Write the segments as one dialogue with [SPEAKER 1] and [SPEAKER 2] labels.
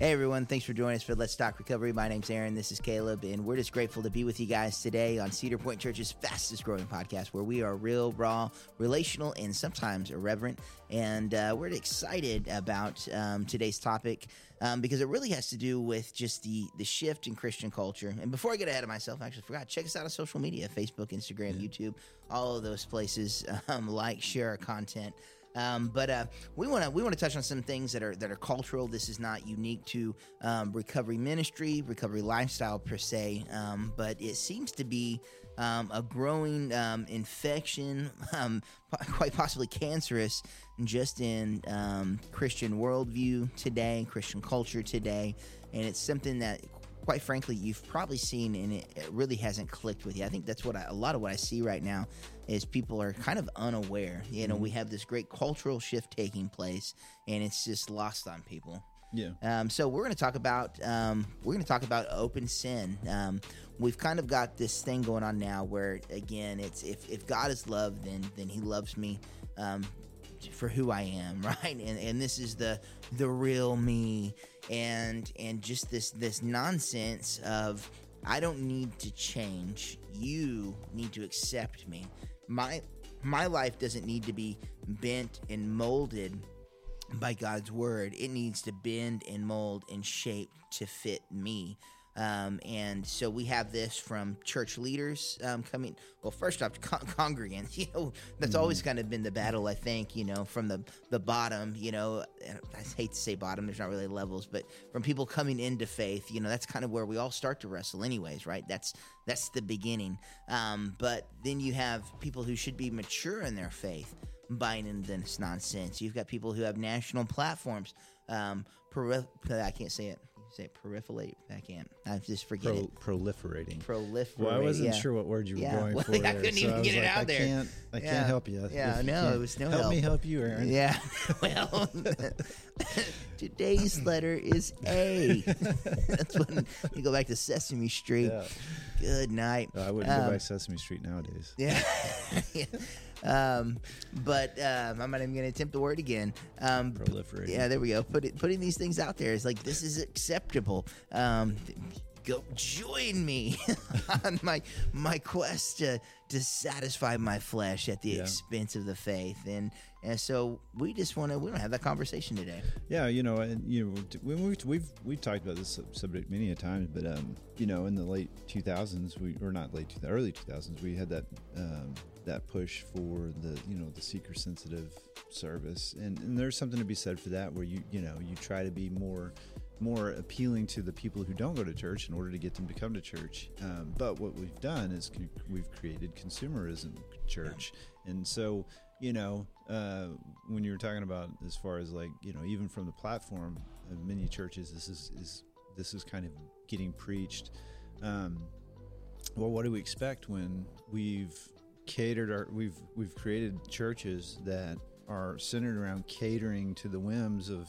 [SPEAKER 1] Hey everyone, thanks for joining us for Let's Talk Recovery. My name's Aaron, this is Caleb, and we're just grateful to be with you guys today on Cedar Point Church's fastest growing podcast where we are real, raw, relational, and sometimes irreverent. And uh, we're excited about um, today's topic um, because it really has to do with just the, the shift in Christian culture. And before I get ahead of myself, I actually forgot, check us out on social media Facebook, Instagram. YouTube, all of those places. Um, like, share our content. Um, but uh, we want to we want to touch on some things that are that are cultural. This is not unique to um, recovery ministry, recovery lifestyle per se, um, but it seems to be um, a growing um, infection, um, quite possibly cancerous, just in Christian worldview today, Christian culture today, and it's something that quite frankly, you've probably seen and it, it really hasn't clicked with you. I think that's what I, a lot of what I see right now is people are kind of unaware. You know, mm-hmm. we have this great cultural shift taking place, and it's just lost on people.
[SPEAKER 2] Yeah.
[SPEAKER 1] Um, so we're going to talk about um, we're going to talk about open sin. Um, we've kind of got this thing going on now where again, it's if, if God is love, then then He loves me um, for who I am, right? And and this is the the real me, and and just this this nonsense of I don't need to change. You need to accept me. My my life doesn't need to be bent and molded by God's word. It needs to bend and mold and shape to fit me. Um, and so we have this from church leaders um, coming. Well, first off, con- congregants. You know, that's mm-hmm. always kind of been the battle. I think you know from the the bottom. You know, I hate to say bottom. There's not really levels, but from people coming into faith. You know, that's kind of where we all start to wrestle, anyways. Right? That's that's the beginning. Um, but then you have people who should be mature in their faith buying into this nonsense. You've got people who have national platforms. Um, I can't say it say it, proliferate. I can't. I just forget
[SPEAKER 2] Pro,
[SPEAKER 1] it.
[SPEAKER 2] Proliferating.
[SPEAKER 1] Proliferate.
[SPEAKER 2] Well, I wasn't yeah. sure what word you were yeah. going well, for. I
[SPEAKER 1] there, couldn't
[SPEAKER 2] so
[SPEAKER 1] even get it
[SPEAKER 2] like,
[SPEAKER 1] out
[SPEAKER 2] I
[SPEAKER 1] there.
[SPEAKER 2] Can't, I yeah. can't help you.
[SPEAKER 1] Yeah, no, it was no
[SPEAKER 2] help.
[SPEAKER 1] Help
[SPEAKER 2] me help you, Aaron.
[SPEAKER 1] Yeah. well, today's letter is A. That's when you go back to Sesame Street. Good night.
[SPEAKER 2] I wouldn't um, go by Sesame Street nowadays.
[SPEAKER 1] Yeah. Um, but um, I'm not even going to attempt the word again. Um,
[SPEAKER 2] Proliferating.
[SPEAKER 1] Yeah, there we go. Put it, putting these things out there is like this is acceptable. Um, go join me on my my quest to to satisfy my flesh at the yeah. expense of the faith and and so we just want to we want to have that conversation today
[SPEAKER 2] yeah you know and you know we've we've we've talked about this subject many a times but um you know in the late 2000s we or not late early 2000s we had that um that push for the you know the seeker sensitive service. And, and there's something to be said for that where you you know you try to be more more appealing to the people who don't go to church in order to get them to come to church. Um, but what we've done is we've created consumerism church. And so you know uh, when you were talking about as far as like you know even from the platform of many churches this is, is this is kind of getting preached. Um, well what do we expect when we've catered our we've we've created churches that are centered around catering to the whims of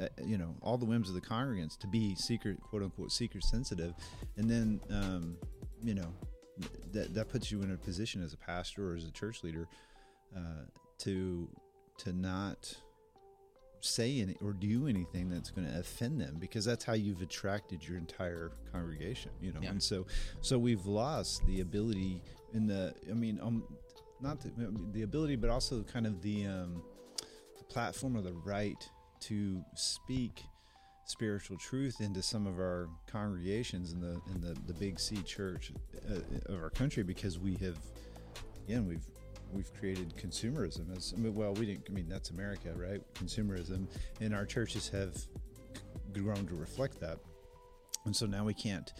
[SPEAKER 2] uh, you know all the whims of the congregants to be secret quote unquote seeker sensitive and then um, you know that that puts you in a position as a pastor or as a church leader uh, to to not say any or do anything that's going to offend them because that's how you've attracted your entire congregation you know yeah. and so so we've lost the ability in the i mean um not the, the ability but also kind of the um the platform or the right to speak spiritual truth into some of our congregations in the in the, the big C church uh, of our country because we have again we've we've created consumerism. As well we didn't I mean that's America right? Consumerism. And our churches have grown to reflect that. And so now we can't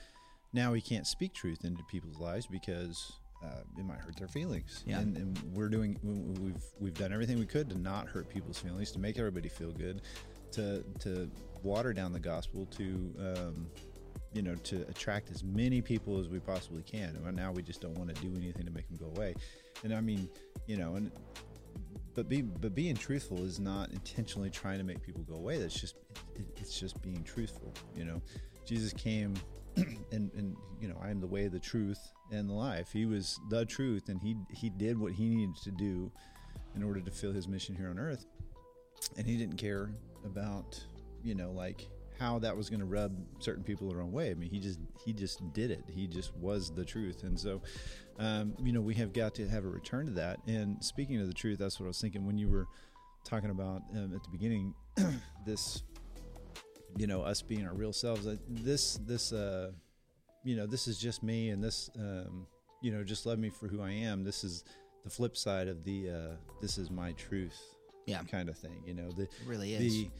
[SPEAKER 2] now we can't speak truth into people's lives because uh, it might hurt their feelings.
[SPEAKER 1] Yeah.
[SPEAKER 2] And, and, we're doing we've we've done everything we could to not hurt people's feelings, to make everybody feel good, to to water down the gospel, to um, you know to attract as many people as we possibly can. And now we just don't want to do anything to make them go away. And I mean, you know, and but be but being truthful is not intentionally trying to make people go away. That's just it, it's just being truthful. You know, Jesus came and and you know I am the way, the truth, and the life. He was the truth, and he he did what he needed to do in order to fill his mission here on earth. And he didn't care about you know like how that was going to rub certain people the wrong way. I mean, he just he just did it. He just was the truth, and so um, you know we have got to have a return to that. And speaking of the truth, that's what I was thinking when you were talking about um, at the beginning. this, you know, us being our real selves. This this uh, you know this is just me, and this um, you know just love me for who I am. This is the flip side of the uh, this is my truth
[SPEAKER 1] Yeah.
[SPEAKER 2] kind of thing. You know, the
[SPEAKER 1] It really is.
[SPEAKER 2] the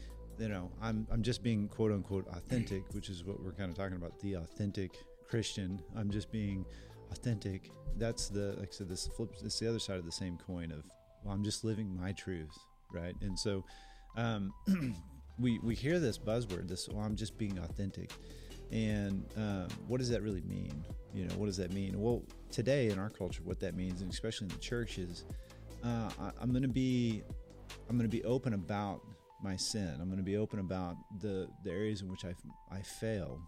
[SPEAKER 2] you know I'm I'm just being quote unquote authentic, which is what we're kind of talking about. The authentic Christian. I'm just being authentic. That's the like I said. This flip. It's the other side of the same coin of well, I'm just living my truth, right? And so um, we we hear this buzzword. This well, I'm just being authentic. And um, what does that really mean? You know, what does that mean? Well, today in our culture, what that means, and especially in the church, is uh, I, I'm going to be I'm going to be open about my sin. I'm going to be open about the the areas in which I I fail,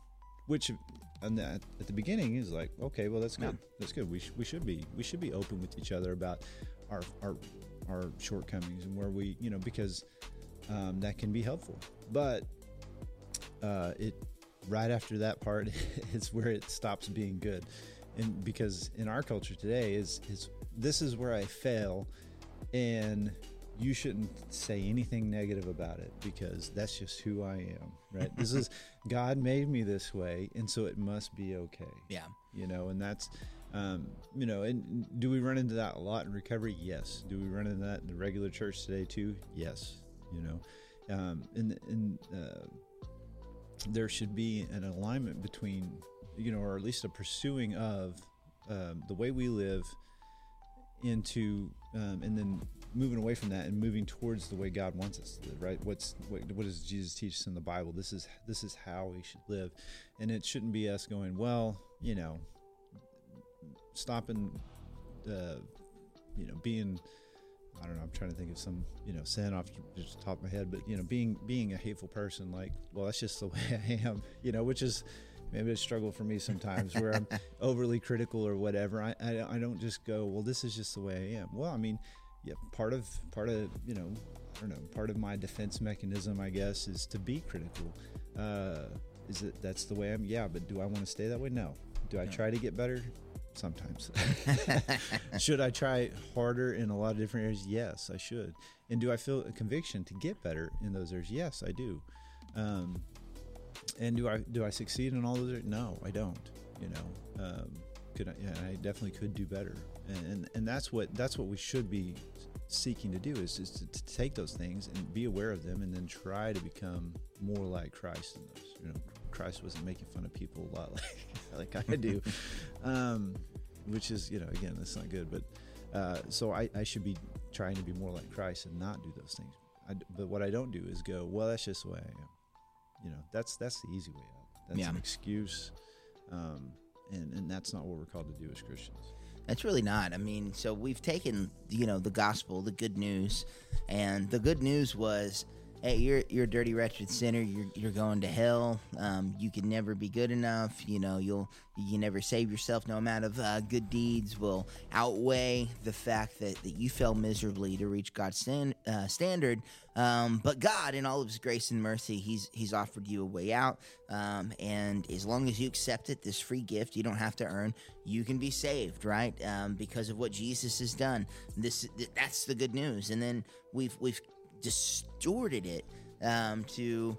[SPEAKER 2] which and that at the beginning is like okay, well that's good. That's good. We sh- we should be we should be open with each other about our our our shortcomings and where we you know because um, that can be helpful. But uh, it right after that part is where it stops being good, and because in our culture today is is this is where I fail, and you shouldn't say anything negative about it because that's just who I am, right? this is God made me this way, and so it must be okay
[SPEAKER 1] yeah.
[SPEAKER 2] you know and that's um, you know and do we run into that a lot in recovery yes do we run into that in the regular church today too yes you know? Um, and, and uh, there should be an alignment between you know or at least a pursuing of um, the way we live into um, and then moving away from that and moving towards the way God wants us to live right? What's what, what does Jesus teach us in the Bible? This is this is how we should live. And it shouldn't be us going well you know stopping uh, you know being I don't know I'm trying to think of some you know sin off just the top of my head but you know being being a hateful person like well that's just the way I am you know which is maybe a struggle for me sometimes where I'm overly critical or whatever. I, I I don't just go well this is just the way I am. Well I mean yeah part of part of you know I don't know part of my defense mechanism I guess is to be critical. Uh, is it that's the way I'm yeah but do I want to stay that way? No. Do I try to get better sometimes. Should I try harder in a lot of different areas? Yes I should. And do I feel a conviction to get better in those areas? Yes I do. Um, and do I do I succeed in all those areas? no I don't you know. Um, could I, yeah, I definitely could do better. And, and and that's what that's what we should be seeking to do is, is to, to take those things and be aware of them and then try to become more like Christ in those you know Christ wasn't making fun of people a lot like like I do. Um, which is you know again that's not good but uh, so I, I should be trying to be more like Christ and not do those things. I, but what I don't do is go well that's just the way I am. You know that's that's the easy way out. That's
[SPEAKER 1] Yeah.
[SPEAKER 2] an excuse um, and and that's not what we're called to do as Christians.
[SPEAKER 1] That's really not. I mean, so we've taken, you know, the gospel, the good news, and the good news was, hey, you're you're a dirty, wretched sinner. You're you're going to hell. Um, you can never be good enough. You know, you'll you never save yourself. No amount of uh, good deeds will outweigh the fact that, that you fell miserably to reach God's stand, uh, standard. Um, but God, in all of His grace and mercy, He's He's offered you a way out. Um, and as long as you accept it, this free gift, you don't have to earn. You can be saved, right? Um, because of what Jesus has done. This that's the good news. And then we've we've distorted it um, to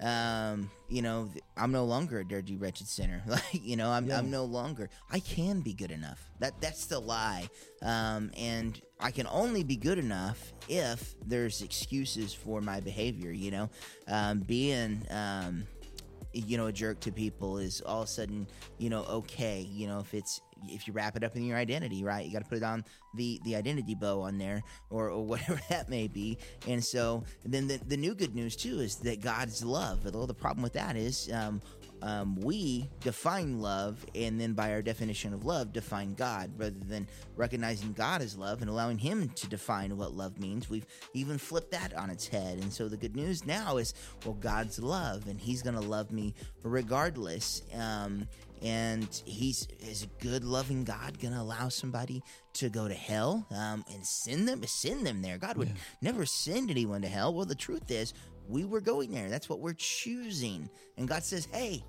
[SPEAKER 1] um, you know, I'm no longer a dirty, wretched sinner. Like, you know, I'm,
[SPEAKER 2] Yeah.
[SPEAKER 1] I'm no longer. I can be good enough. That that's the lie. Um, and I can only be good enough if there's excuses for my behavior. You know, um, being um, you know a jerk to people is all of a sudden you know okay. You know, if it's if you wrap it up in your identity, right? You got to put it on the the identity bow on there, or, or whatever that may be. And so, then the, the new good news too is that God's love. Although the problem with that is, um, um, we define love, and then by our definition of love, define God, rather than recognizing God as love and allowing Him to define what love means. We've even flipped that on its head. And so the good news now is, well, God's love, and He's going to love me regardless. Um, and he's is a good loving God gonna allow somebody to go to hell um, and send them send them there? God would never send anyone to hell. Well, the truth is, we were going there. That's what we're choosing. And God says, "Hey,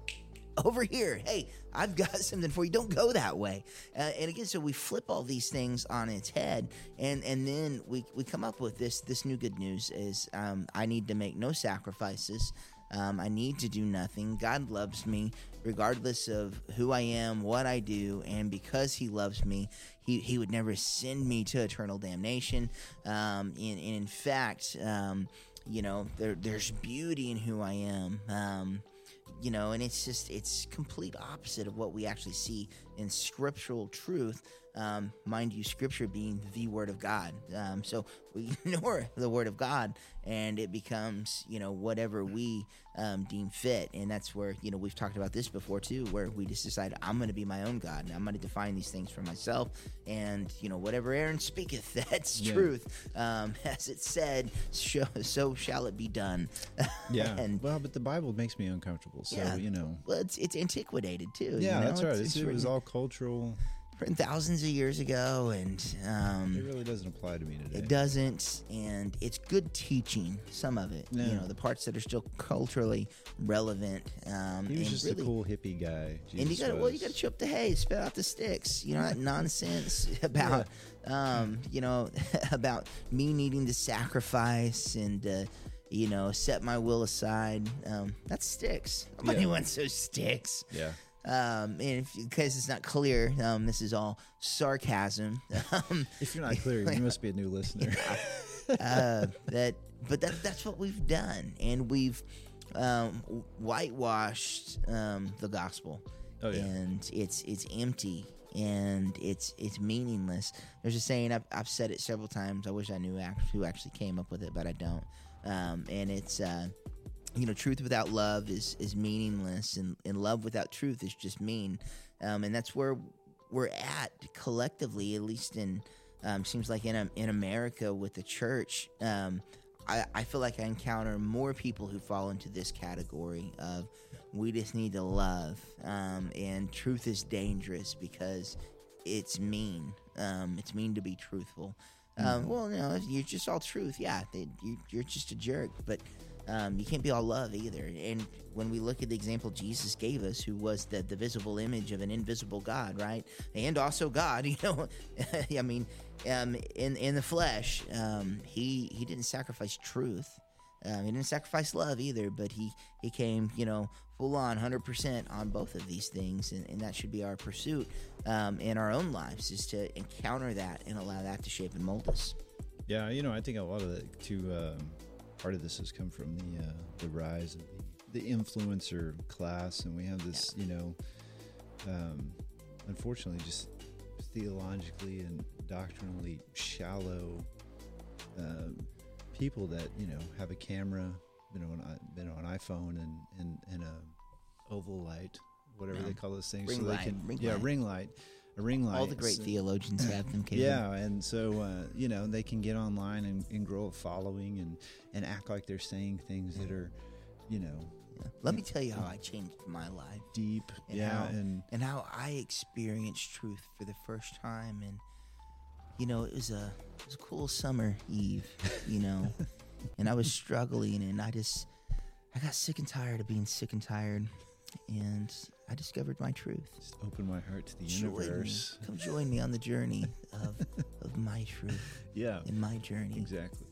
[SPEAKER 1] over here. Hey, I've got something for you. Don't go that way. Uh, and again, so we flip all these things on its head, and and then we we come up with this this new good news is um, I need to make no sacrifices. Um, I need to do nothing. God loves me regardless of who I am, what I do, and because He loves me, He, he would never send me to eternal damnation. Um, and, and in fact, um, you know, there, there's beauty in who I am. Um, you know and it's just it's complete opposite of what we actually see in scriptural truth um, mind you scripture being the word of god um, so we ignore the word of god and it becomes you know whatever we um, deem fit and that's where you know we've talked about this before too where we just decide i'm going to be my own god and i'm going to define these things for myself and you know whatever aaron speaketh that's
[SPEAKER 2] Yeah.
[SPEAKER 1] truth um, as it said so, so shall it be done
[SPEAKER 2] Yeah.
[SPEAKER 1] and
[SPEAKER 2] well, but the Bible makes me uncomfortable. So,
[SPEAKER 1] Yeah.
[SPEAKER 2] you know.
[SPEAKER 1] well, it's it's antiquated too. you
[SPEAKER 2] Yeah,
[SPEAKER 1] know?
[SPEAKER 2] that's right.
[SPEAKER 1] It's,
[SPEAKER 2] It's,
[SPEAKER 1] it's
[SPEAKER 2] it was
[SPEAKER 1] written,
[SPEAKER 2] all cultural.
[SPEAKER 1] Written thousands of years ago, and
[SPEAKER 2] It
[SPEAKER 1] um,
[SPEAKER 2] really doesn't apply to me today.
[SPEAKER 1] it doesn't. And it's good teaching. Some of it, you know, the parts that are still culturally relevant. Um,
[SPEAKER 2] He was just
[SPEAKER 1] really,
[SPEAKER 2] a cool hippie guy.
[SPEAKER 1] and you got well, you got to chip the hay, spit out the sticks. You know that nonsense about, um, you know, about me needing to sacrifice and. Uh, you know, set my will aside. Um, that's sticks. Nobody
[SPEAKER 2] Yeah.
[SPEAKER 1] wants those sticks.
[SPEAKER 2] Yeah.
[SPEAKER 1] Um, and case it's not clear, um, this is all sarcasm. Um,
[SPEAKER 2] If you're not clear, you must be a new listener.
[SPEAKER 1] uh, that, but that that's what we've done, and we've um, whitewashed um, the gospel,
[SPEAKER 2] Oh, yeah.
[SPEAKER 1] and it's it's empty and it's it's meaningless. There's a saying I've, I've said it several times. I wish I knew who actually came up with it, but I don't. Um, and it's uh, you know, truth without love is is meaningless, and, and love without truth is just mean. Um, and that's where we're at collectively, at least in um, seems like in um, in America with the church. Um, I, I feel like I encounter more people who fall into this category of we just need to love, um, and truth is dangerous because it's mean. Um, it's mean to be truthful. Um, well, no, if you're just all truth. Yeah, they, you, you're just a jerk, but um, you can't be all love either. And when we look at the example Jesus gave us, who was the, the visible image of an invisible God, right? And also God, you know, I mean, um, in in the flesh, um, he he didn't sacrifice truth. Um, he didn't sacrifice love either, but he he came, you know, full on, hundred percent on both of these things, and, and that should be our pursuit um, in our own lives is to encounter that and allow that to shape and mold us.
[SPEAKER 2] Yeah, you know, I think a lot of the too um, part of this has come from the uh, the rise of the, the influencer class, and we have this, you know, um, unfortunately, just theologically and doctrinally shallow um, people that you know have a camera, you know, an, you know, an iPhone and and, and a oval light, whatever
[SPEAKER 1] Yeah.
[SPEAKER 2] they call those things,
[SPEAKER 1] Ring
[SPEAKER 2] so they can
[SPEAKER 1] ring
[SPEAKER 2] yeah,
[SPEAKER 1] light.
[SPEAKER 2] ring light, ring light.
[SPEAKER 1] All the great theologians have them. Caleb.
[SPEAKER 2] yeah, and so uh, you know they can get online and, and grow a following and and act like they're saying things that are, you know,
[SPEAKER 1] Yeah. Let me tell you how I changed my life
[SPEAKER 2] deep.
[SPEAKER 1] And
[SPEAKER 2] yeah,
[SPEAKER 1] how-
[SPEAKER 2] and
[SPEAKER 1] and how I experienced truth for the first time. And you know, it was a it was a cool summer eve, you know, and I was struggling, and I just I got sick and tired of being sick and tired, and I discovered my truth.
[SPEAKER 2] just open my heart to the
[SPEAKER 1] Join me.
[SPEAKER 2] universe.
[SPEAKER 1] Come join me on the journey of of my truth
[SPEAKER 2] Yeah,
[SPEAKER 1] in my journey.
[SPEAKER 2] exactly.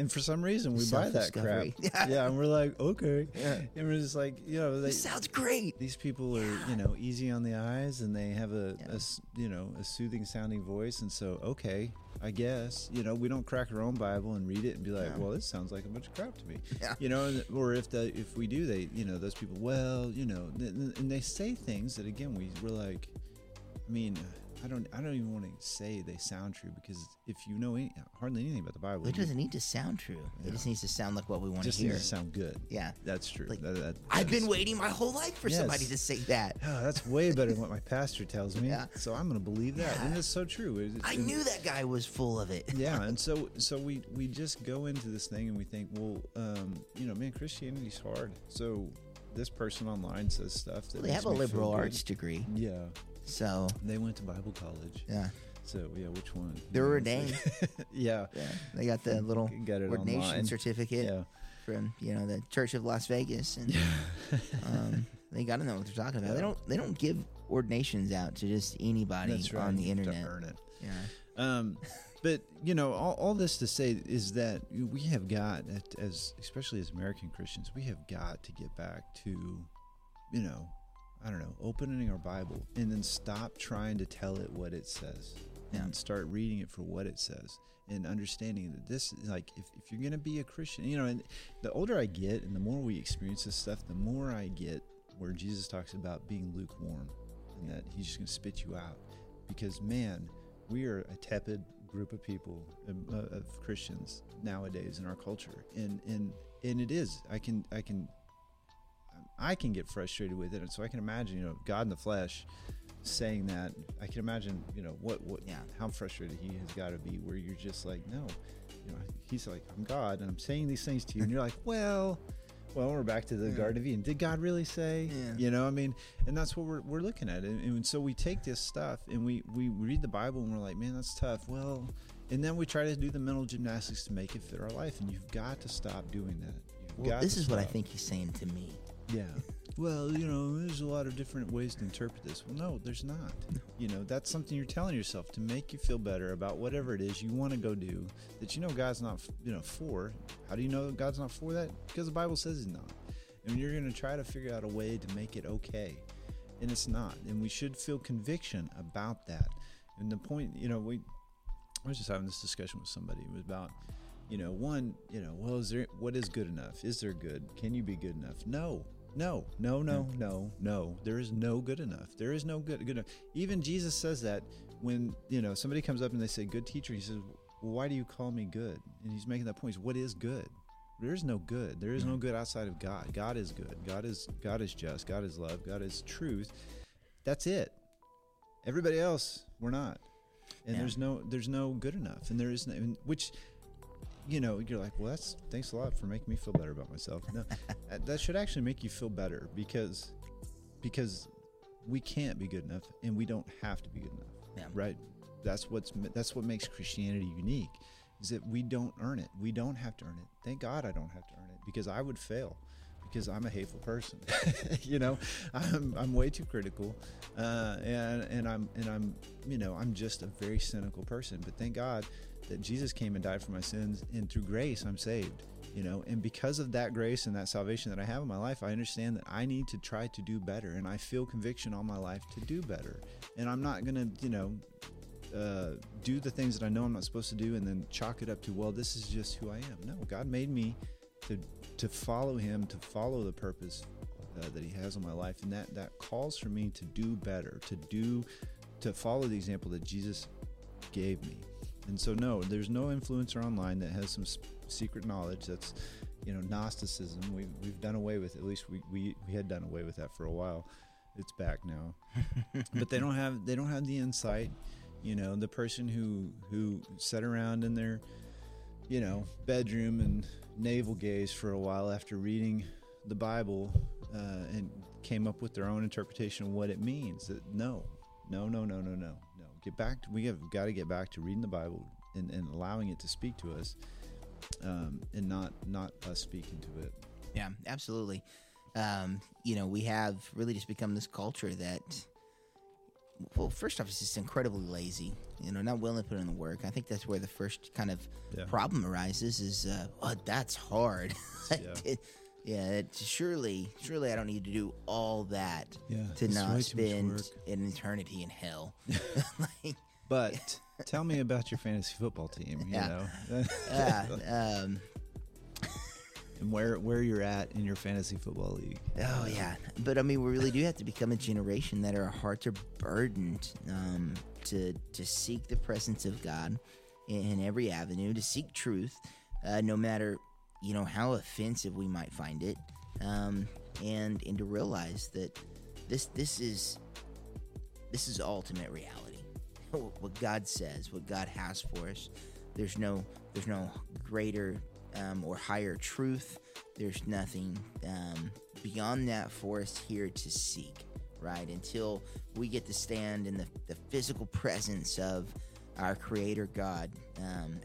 [SPEAKER 2] And for some reason, we buy that crap.
[SPEAKER 1] Self-discovery.
[SPEAKER 2] yeah, and we're like, okay.
[SPEAKER 1] Yeah.
[SPEAKER 2] And we're just like, you know, they,
[SPEAKER 1] This sounds great.
[SPEAKER 2] these people are, you know, easy on the eyes, and they have a,
[SPEAKER 1] Yeah.
[SPEAKER 2] a you know, a soothing sounding voice, and so okay, I guess, you know, we don't crack our own Bible and read it and be like,
[SPEAKER 1] Yeah.
[SPEAKER 2] well, this sounds like a bunch of crap to me.
[SPEAKER 1] Yeah.
[SPEAKER 2] you know or if the if we do they you know those people well you know and they say things that again we we're like i mean i don't i don't even want to say they sound true because if you know any, hardly anything about the bible
[SPEAKER 1] It doesn't need to sound true. It just needs to sound like what we want to
[SPEAKER 2] just
[SPEAKER 1] hear.
[SPEAKER 2] needs to sound good
[SPEAKER 1] Yeah.
[SPEAKER 2] that's true
[SPEAKER 1] Like,
[SPEAKER 2] That- that-
[SPEAKER 1] I've
[SPEAKER 2] that is-
[SPEAKER 1] been waiting my whole life for somebody to say that.
[SPEAKER 2] Oh, that's way better than what my pastor tells me.
[SPEAKER 1] Yeah.
[SPEAKER 2] So I'm going to believe that, and
[SPEAKER 1] Yeah.
[SPEAKER 2] it's so true. It-
[SPEAKER 1] I
[SPEAKER 2] and-
[SPEAKER 1] knew that guy was full of it.
[SPEAKER 2] yeah and so so we we just go into this thing and we think well um you know man christianity's hard so this person online says stuff that
[SPEAKER 1] Well, they have a liberal arts degree,
[SPEAKER 2] Yeah,
[SPEAKER 1] so
[SPEAKER 2] they went to Bible college.
[SPEAKER 1] yeah,
[SPEAKER 2] So yeah, which one?
[SPEAKER 1] They're ordained.
[SPEAKER 2] yeah,
[SPEAKER 1] yeah, they got the little
[SPEAKER 2] got
[SPEAKER 1] ordination
[SPEAKER 2] online.
[SPEAKER 1] certificate
[SPEAKER 2] Yeah,
[SPEAKER 1] from you know the Church of Las Vegas, and um, they got to know what they're talking about. They don't they don't give ordinations out to just anybody
[SPEAKER 2] right.
[SPEAKER 1] on the internet.
[SPEAKER 2] earn it.
[SPEAKER 1] Yeah,
[SPEAKER 2] Um, but you know, all, all this to say is that we have got, as especially as American Christians, we have got to get back to, you know, I don't know, opening our Bible and then stop trying to tell it what it says,
[SPEAKER 1] Yeah.
[SPEAKER 2] and start reading it for what it says, and understanding that this, is like, if, if you're gonna be a Christian, you know, and the older I get, and the more we experience this stuff, the more I get where Jesus talks about being lukewarm, and that He's just gonna spit you out, because man we are a tepid group of people um, uh, of Christians nowadays in our culture, and and and it is. I can I can I can get frustrated with it, and so I can imagine you know God in the flesh saying that. I can imagine you know what what
[SPEAKER 1] Yeah.
[SPEAKER 2] how frustrated he has got to be, where you're just like no, you know he's like I'm God and I'm saying these things to you, and you're like well. Well, we're back to the
[SPEAKER 1] Yeah.
[SPEAKER 2] Garden of Eden. Did God really say?
[SPEAKER 1] Yeah.
[SPEAKER 2] You know, I mean, and that's what we're, we're looking at. And, and so we take this stuff and we, we read the Bible and we're like, man, that's tough. Well, and then we try to do the mental gymnastics to make it fit our life. And you've got to stop doing that. You've
[SPEAKER 1] well,
[SPEAKER 2] got
[SPEAKER 1] this is what I think he's saying to me.
[SPEAKER 2] Yeah. Well, you know, there's a lot of different ways to interpret this. Well, no, there's not. You know, that's something you're telling yourself to make you feel better about whatever it is you want to go do that you know God's not, you know, for. How do you know God's not for that? Because the Bible says He's not. And you're going to try to figure out a way to make it okay. And it's not. And we should feel conviction about that. And the point, you know, we, I was just having this discussion with somebody. It was about, you know, one, you know, well, is there, what is good enough? Is there good? Can you be good enough? No, no, no, no, no, no. There is no good enough. There is no good, good enough. Even Jesus says that when, you know, somebody comes up and they say, good teacher, he says, well, why do you call me good? And he's making that point. He's, what is good? There is no good. There is no good outside of God. God is good. God is God is just. God is love. God is truth. That's it. Everybody else, we're not. And
[SPEAKER 1] Yeah.
[SPEAKER 2] there's no there's no good enough. And there is no which you know, you're like, well, that's thanks a lot for making me feel better about myself. No, that- should actually make you feel better because because we can't be good enough and we don't have to be good enough
[SPEAKER 1] Yeah.
[SPEAKER 2] right that's what's that's what makes christianity unique is that we don't earn it we don't have to earn it thank god i don't have to earn it because i would fail because i'm a hateful person you know i'm, I'm way too critical uh, and and i'm and i'm you know i'm just a very cynical person but thank god that jesus came and died for my sins and through grace i'm saved you know and because of that grace and that salvation that i have in my life i understand that i need to try to do better and i feel conviction all my life to do better and i'm not gonna you know uh, do the things that I know I'm not supposed to do, and then chalk it up to, well, this is just who I am. No, God made me to to follow Him, to follow the purpose uh, that He has on my life, and that that calls for me to do better, to do, to follow the example that Jesus gave me. And so, no, there's no influencer online that has some s- secret knowledge. That's you know Gnosticism. We we've done away with. At least we we we had done away with that for a while. It's back now, but they don't have they don't have the insight you know the person who who sat around in their you know bedroom and navel gaze for a while after reading the bible uh, and came up with their own interpretation of what it means no no no no no no get back to, we have got to get back to reading the bible and, and allowing it to speak to us um, and not not us speaking to it
[SPEAKER 1] Yeah, absolutely. Um, you know, we have really just become this culture that, well, first off, it's just incredibly lazy. You know, not willing to put in the work. I think that's where the first kind of
[SPEAKER 2] Yeah.
[SPEAKER 1] problem arises. Is uh, oh, that's hard.
[SPEAKER 2] Yeah.
[SPEAKER 1] It- yeah, it, surely, surely, I don't need to do all that
[SPEAKER 2] Yeah,
[SPEAKER 1] to
[SPEAKER 2] it's way
[SPEAKER 1] not
[SPEAKER 2] too much
[SPEAKER 1] spend
[SPEAKER 2] work.
[SPEAKER 1] an eternity in hell. like,
[SPEAKER 2] but tell me about your fantasy football team you
[SPEAKER 1] Yeah.
[SPEAKER 2] know
[SPEAKER 1] uh, um,
[SPEAKER 2] and where where you're at in your fantasy football league.
[SPEAKER 1] Oh yeah, but I mean, we really do have to become a generation that our hearts are burdened um, to to seek the presence of God in, in every avenue, to seek truth, uh, no matter you know how offensive we might find it, um, and and to realize that this this is this is ultimate reality. what God says, what God has for us. There's no there's no greater um, or higher truth. There's nothing um, beyond that for us here to seek, right? Until we get to stand in the, the physical presence of our Creator God. Um,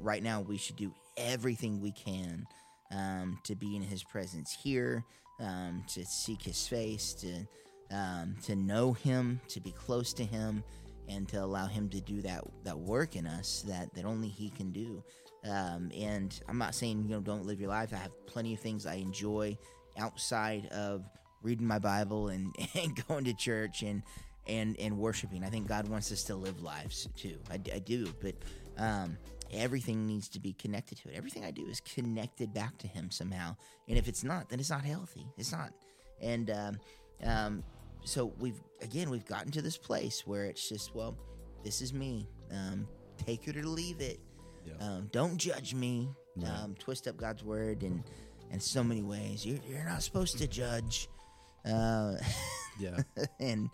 [SPEAKER 1] right now, we should do everything we can um, to be in His presence here, um, to seek His face, to um, to know Him, to be close to Him, and to allow Him to do that that work in us that that only He can do. Um, and I'm not saying you know don't live your life. I have plenty of things I enjoy outside of reading my Bible and, and going to church and and and worshiping. I think God wants us to live lives too. I, I do, but um, everything needs to be connected to it. Everything I do is connected back to Him somehow. And if it's not, then it's not healthy. It's not. And um, um, so we've again we've gotten to this place where it's just well, this is me. Um, take it or leave it.
[SPEAKER 2] Yeah.
[SPEAKER 1] Um, don't judge me.
[SPEAKER 2] Right.
[SPEAKER 1] Um, twist up God's word and in so many ways. You're, you're not supposed to judge. Uh,
[SPEAKER 2] Yeah.
[SPEAKER 1] and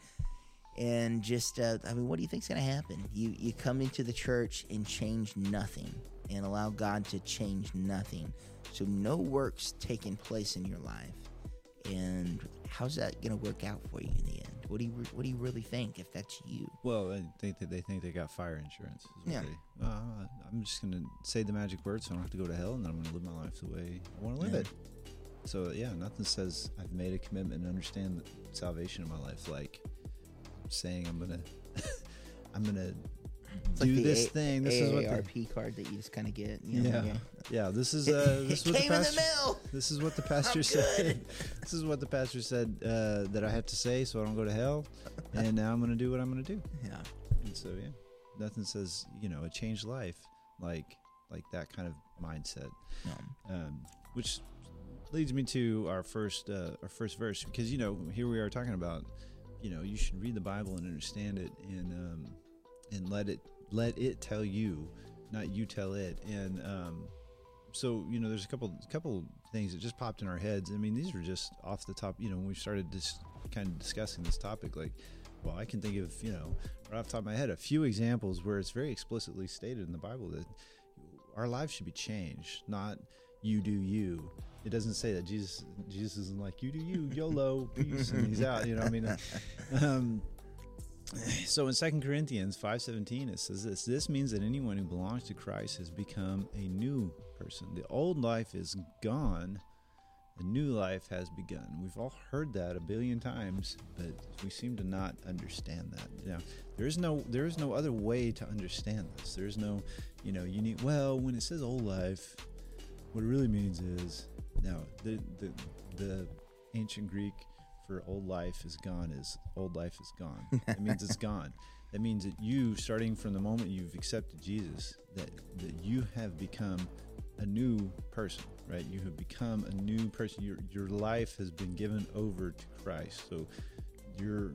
[SPEAKER 1] and just uh, I mean, what do you think's gonna happen? You you come into the church and change nothing, and allow God to change nothing. So no works taking place in your life. And how's that gonna work out for you in the end? What do you what do you really think if that's you?
[SPEAKER 2] Well, I think that they think they got fire insurance.
[SPEAKER 1] Yeah.
[SPEAKER 2] They, uh, I'm just gonna say the magic word, so I don't have to go to hell, and then I'm gonna live my life the way I want to live
[SPEAKER 1] Yeah.
[SPEAKER 2] it. So yeah, nothing says I've made a commitment and understand the salvation in my life like saying I'm gonna I'm gonna
[SPEAKER 1] It's
[SPEAKER 2] do
[SPEAKER 1] like
[SPEAKER 2] this
[SPEAKER 1] A-
[SPEAKER 2] thing. This is what the,
[SPEAKER 1] AARP card that you just kind of get. You know,
[SPEAKER 2] yeah yeah this is uh this what the
[SPEAKER 1] the
[SPEAKER 2] pastor
[SPEAKER 1] mail.
[SPEAKER 2] this is what the pastor said. this is what the pastor said uh, that I have to say, so I don't go to hell. And now I'm gonna do what I'm gonna do.
[SPEAKER 1] Yeah.
[SPEAKER 2] And so yeah, nothing says you know a changed life like like that kind of mindset.
[SPEAKER 1] No.
[SPEAKER 2] Um, which leads me to our first uh, our first verse because you know here we are talking about you know you should read the Bible and understand it and um, and let it let it tell you, not you tell it. And um, so you know there's a couple couple things that just popped in our heads. I mean these were just off the top. You know when we started just kind of discussing this topic like. Well, I can think of, you know, right off the top of my head, a few examples where it's very explicitly stated in the Bible that our lives should be changed, not you do you. It doesn't say that Jesus Jesus isn't like you do you YOLO peace and he's out. You know, what I mean, um, so in Second Corinthians five seventeen it says this: This means that anyone who belongs to Christ has become a new person. The old life is gone. A new life has begun. We've all heard that a billion times, but we seem to not understand that. Now, there is no there is no other way to understand this. There is no, you know, you need. Well, when it says old life, what it really means is now the the the ancient Greek for old life is gone is old life is gone. It means it's gone. That means that you, starting from the moment you've accepted Jesus, that that you have become a new person, right? You have become a new person. Your your life has been given over to Christ. So your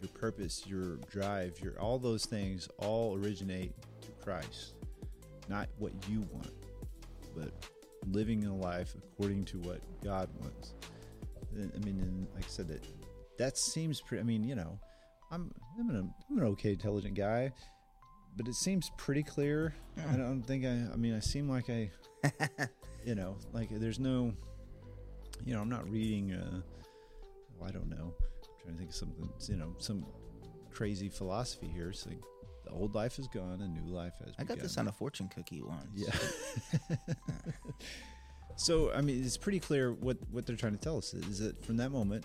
[SPEAKER 2] your purpose, your drive, your all those things all originate to Christ, not what you want, but living a life according to what God wants. I mean, and like I said, that that seems pretty. I mean, you know, I'm I'm an I'm an okay intelligent guy, but it seems pretty clear. I don't think I. I mean, I seem like I, you know, like there's no, you know, I'm not reading. Uh, well, I don't know. I'm trying to think of something. You know, some crazy philosophy here. It's like the old life is gone, a new life has.
[SPEAKER 1] I got this on a fortune cookie once.
[SPEAKER 2] Yeah. so I mean, it's pretty clear what what they're trying to tell us is that from that moment,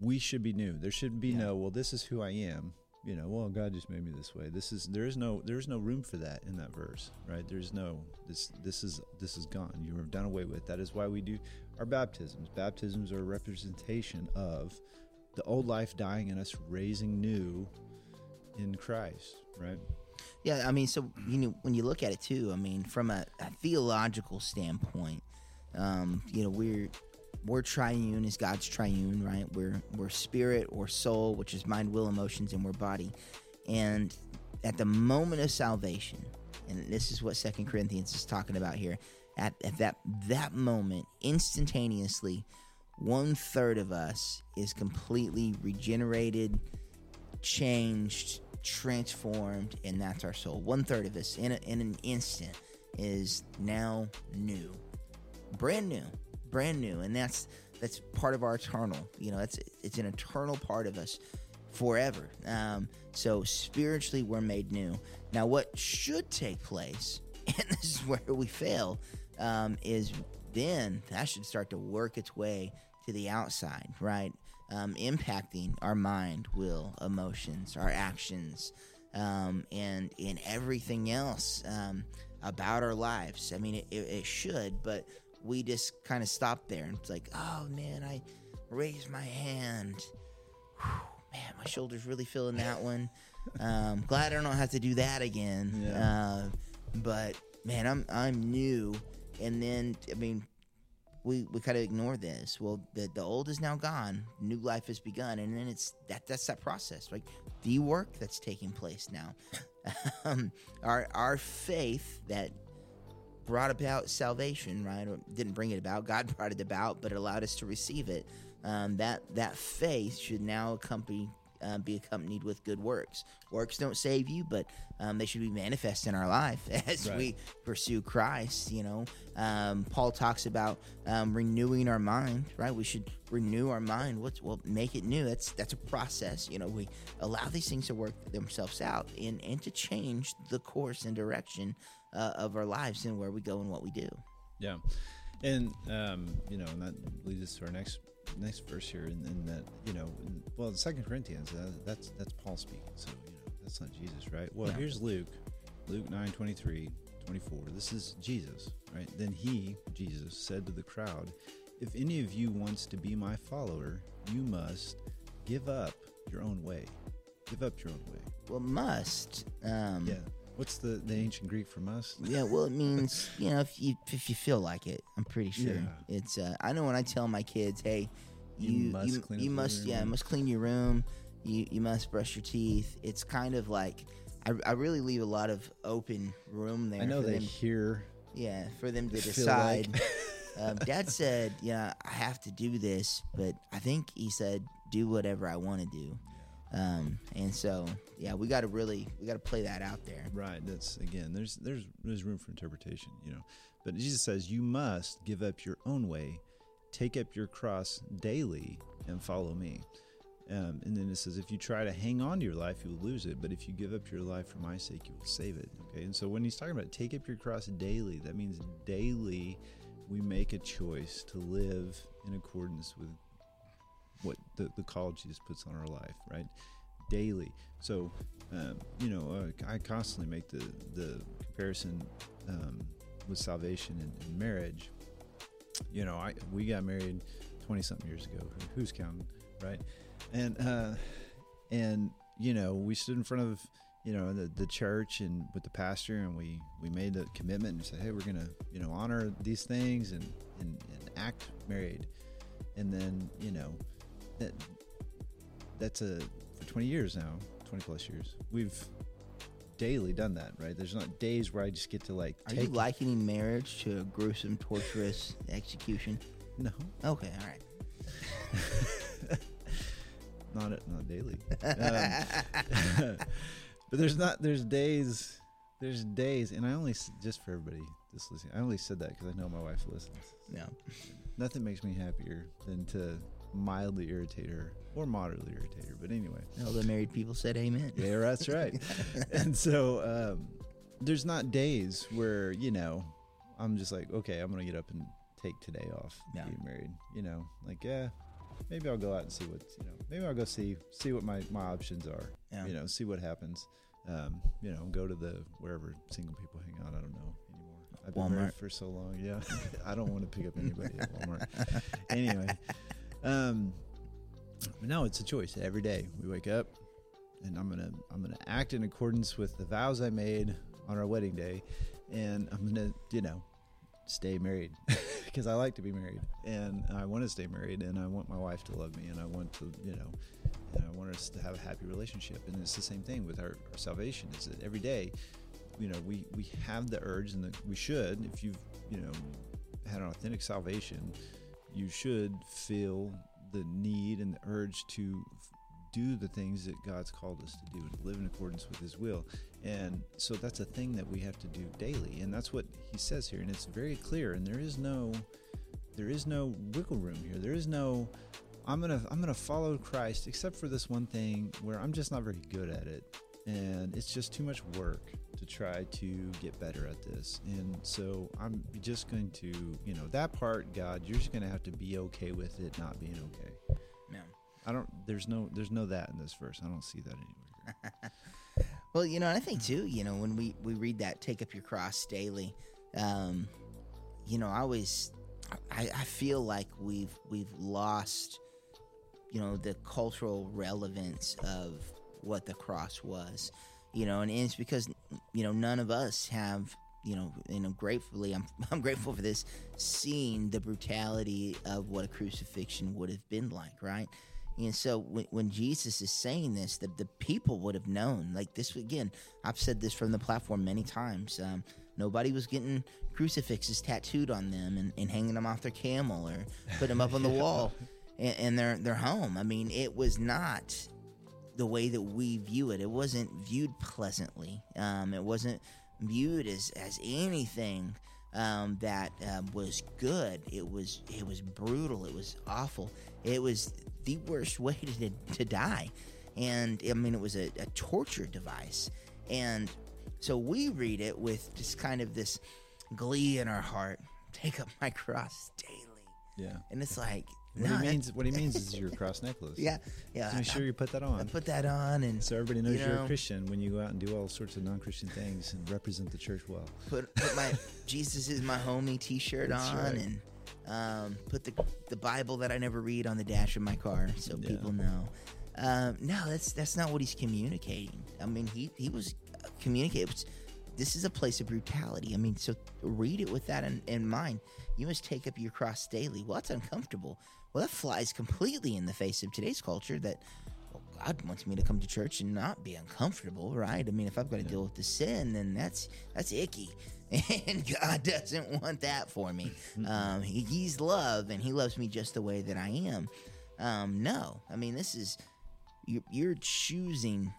[SPEAKER 2] we should be new. There should be
[SPEAKER 1] Yeah.
[SPEAKER 2] no, well, this is who I am. You know, well, God just made me this way. This is there is no there is no room for that in that verse, right? There's no this this is this is gone. You are done away with. That is why we do our baptisms. Baptisms are a representation of the old life dying and us raising new in Christ, right?
[SPEAKER 1] Yeah, I mean, so you know, when you look at it too, I mean, from a, a theological standpoint, um, you know, we're we're triune as God's triune, right? We're we're spirit or soul, which is mind, will, emotions, and we're body. And at the moment of salvation, and this is what Second Corinthians is talking about here, at, at that that moment, instantaneously, one third of us is completely regenerated, changed, transformed, and that's our soul. One third of us in, a, in an instant is now new, brand new, brand new, and that's that's part of our eternal. You know, it's it's an eternal part of us forever. Um, so spiritually, we're made new. Now, what should take place, and this is where we fail, um, is then that should start to work its way to the outside, right? Um, impacting our mind, will, emotions, our actions, um, and in everything else um, about our lives. I mean, it, it, it should, but we just kind of stop there and it's like, oh man, I raised my hand. Whew, man, my shoulder's really feeling that one. Um, glad I don't have to do that again.
[SPEAKER 2] Yeah.
[SPEAKER 1] Uh, but man, I'm I'm new, and then I mean, we we kind of ignore this. Well, the the old is now gone, new life has begun, and then it's that that's that process, like the work that's taking place now. um, our our faith that brought about salvation, right? Or didn't bring it about. God brought it about, but it allowed us to receive it. Um, that that faith should now accompany uh, be accompanied with good works. Works don't save you, but um, they should be manifest in our life as
[SPEAKER 2] Right.
[SPEAKER 1] we pursue Christ. You know, um, Paul talks about um, renewing our mind. Right, we should renew our mind. What's well, make it new. That's that's a process. You know, we allow these things to work themselves out and and to change the course and direction uh, of our lives and where we go and what we do.
[SPEAKER 2] Yeah, and um, you know, and that leads us to our next next verse here, and, and that you know, in- well, in Second Corinthians, uh, that's that's Paul speaking, so you know, that's not Jesus, right? Well, here's Luke, Luke 9, 23, 24. This is Jesus, right? Then he, Jesus, said to the crowd, "If any of you wants to be my follower, you must give up your own way. Give up your own way."
[SPEAKER 1] Well, must. Um,
[SPEAKER 2] Yeah. What's the, the ancient Greek for must?
[SPEAKER 1] Yeah, well, it means you know if you if you feel like it. I'm pretty sure
[SPEAKER 2] Yeah.
[SPEAKER 1] it's. Uh, I know when I tell my kids, "Hey, you
[SPEAKER 2] You
[SPEAKER 1] you
[SPEAKER 2] must
[SPEAKER 1] you,
[SPEAKER 2] clean up your
[SPEAKER 1] must yeah
[SPEAKER 2] room."
[SPEAKER 1] must clean your room. You you must brush your teeth." It's kind of like I, I really leave a lot of open room there.
[SPEAKER 2] I know
[SPEAKER 1] for
[SPEAKER 2] they
[SPEAKER 1] them,
[SPEAKER 2] hear
[SPEAKER 1] yeah for them to
[SPEAKER 2] feel like-
[SPEAKER 1] decide. um, Dad said, "Yeah, I have to do this," but I think he said, "Do whatever I want to do." Um, and so yeah, we got to really we got to play that out there.
[SPEAKER 2] Right. That's again. There's there's there's room for interpretation, you know. But Jesus says you must give up your own way, take up your cross daily, and follow me. Um, and then it says, if you try to hang on to your life, you will lose it. But if you give up your life for my sake, you will save it. Okay. And so when he's talking about take up your cross daily, that means daily we make a choice to live in accordance with what the, the call Jesus puts on our life, right? Daily. So, um, you know, uh, I constantly make the, the comparison um, with salvation and, and marriage. You know, I we got married twenty something years ago. Who's counting, right? And uh, and you know, we stood in front of you know the, the church and with the pastor, and we we made the commitment and said, hey, we're gonna you know honor these things and and, and act married. And then you know that that's a for 20 years now 20 plus years we've daily done that right there's not days where i just get to like
[SPEAKER 1] Are
[SPEAKER 2] take
[SPEAKER 1] you likening marriage to a gruesome, torturous execution?
[SPEAKER 2] no
[SPEAKER 1] Okay, all right.
[SPEAKER 2] not not daily um, but there's not there's days there's days and i only just for everybody just listening i only said that because i know my wife listens
[SPEAKER 1] Yeah.
[SPEAKER 2] nothing makes me happier than to mildly irritate her or moderately irritate her but anyway
[SPEAKER 1] All the married people said amen.
[SPEAKER 2] Yeah, that's right. and so um, there's not days where you know I'm just like, okay, I'm gonna get up and take today off
[SPEAKER 1] Yeah.
[SPEAKER 2] being married. You know, like yeah, maybe I'll go out and see what's you know, maybe I'll go see see what my my options are.
[SPEAKER 1] Yeah.
[SPEAKER 2] You know, see what happens. Um, you know, go to the wherever single people hang out. I don't know anymore. I've been married
[SPEAKER 1] Walmart.
[SPEAKER 2] for so long. Yeah, I don't want to pick up anybody at Walmart. anyway, um, but no, it's a choice every day. We wake up, and I'm gonna I'm gonna act in accordance with the vows I made on our wedding day, and I'm gonna you know stay married because I like to be married and I want to stay married and I want my wife to love me and I want to you know and I want us to have a happy relationship and it's the same thing with our, our salvation is that every day you know we we have the urge and the, we should if you've you know had an authentic salvation you should feel the need and the urge to do the things that God's called us to do and live in accordance with His will. And so that's a thing that we have to do daily. And that's what He says here. And it's very clear. And there is no there is no wiggle room here. There is no I'm gonna I'm gonna follow Christ except for this one thing where I'm just not very good at it, and it's just too much work to try to get better at this. And so I'm just going to you know that part, God, you're just gonna have to be okay with it not being okay.
[SPEAKER 1] Yeah.
[SPEAKER 2] I don't. There's no. There's no that in this verse. I don't see that anywhere.
[SPEAKER 1] Well, you know, and I think too, you know, when we we read that, take up your cross daily, um, you know, I always, I, I feel like we've we've lost, you know, the cultural relevance of what the cross was, you know, and it's because you know none of us have, you know, you know, gratefully, I'm I'm grateful for this, seeing the brutality of what a crucifixion would have been like, right? And so when, when Jesus is saying this, the, the people would have known. Like this, again, I've said this from the platform many times. Um, nobody was getting crucifixes tattooed on them and, and hanging them off their camel or putting them up on the wall in, in their, their home. I mean, it was not the way that we view it. It wasn't viewed pleasantly. Um, it wasn't viewed as, as anything um, that um, was good. It was it was brutal. It was awful. It was the worst way to, to die, and I mean it was a, a torture device. And so we read it with just kind of this glee in our heart. Take up my cross daily,
[SPEAKER 2] Yeah.
[SPEAKER 1] and it's like
[SPEAKER 2] What
[SPEAKER 1] no,
[SPEAKER 2] he means. What he means is your cross necklace.
[SPEAKER 1] yeah, yeah.
[SPEAKER 2] So make sure you put that on.
[SPEAKER 1] I put that on and
[SPEAKER 2] So everybody knows
[SPEAKER 1] you
[SPEAKER 2] are
[SPEAKER 1] know-
[SPEAKER 2] a Christian when you go out and do all sorts of non-Christian things and represent the church well.
[SPEAKER 1] put put my Jesus is my homie T-shirt
[SPEAKER 2] That's
[SPEAKER 1] on
[SPEAKER 2] right.
[SPEAKER 1] and um, put the the Bible that I never read on the dash of my car so
[SPEAKER 2] Yeah.
[SPEAKER 1] people know. Um, no, that's that's not what he's communicating. I mean, he he was uh, communicating. This is a place of brutality. I mean, so read it with that in, in mind. You must take up your cross daily. Well, that's uncomfortable. Well, that flies completely in the face of today's culture that well, God wants me to come to church and not be uncomfortable, right? I mean, if I've got to deal with the sin, then that's that's icky, and God doesn't want that for me. Um, he, he's love, and He loves me just the way that I am. Um, no, I mean, this is you're, you're choosing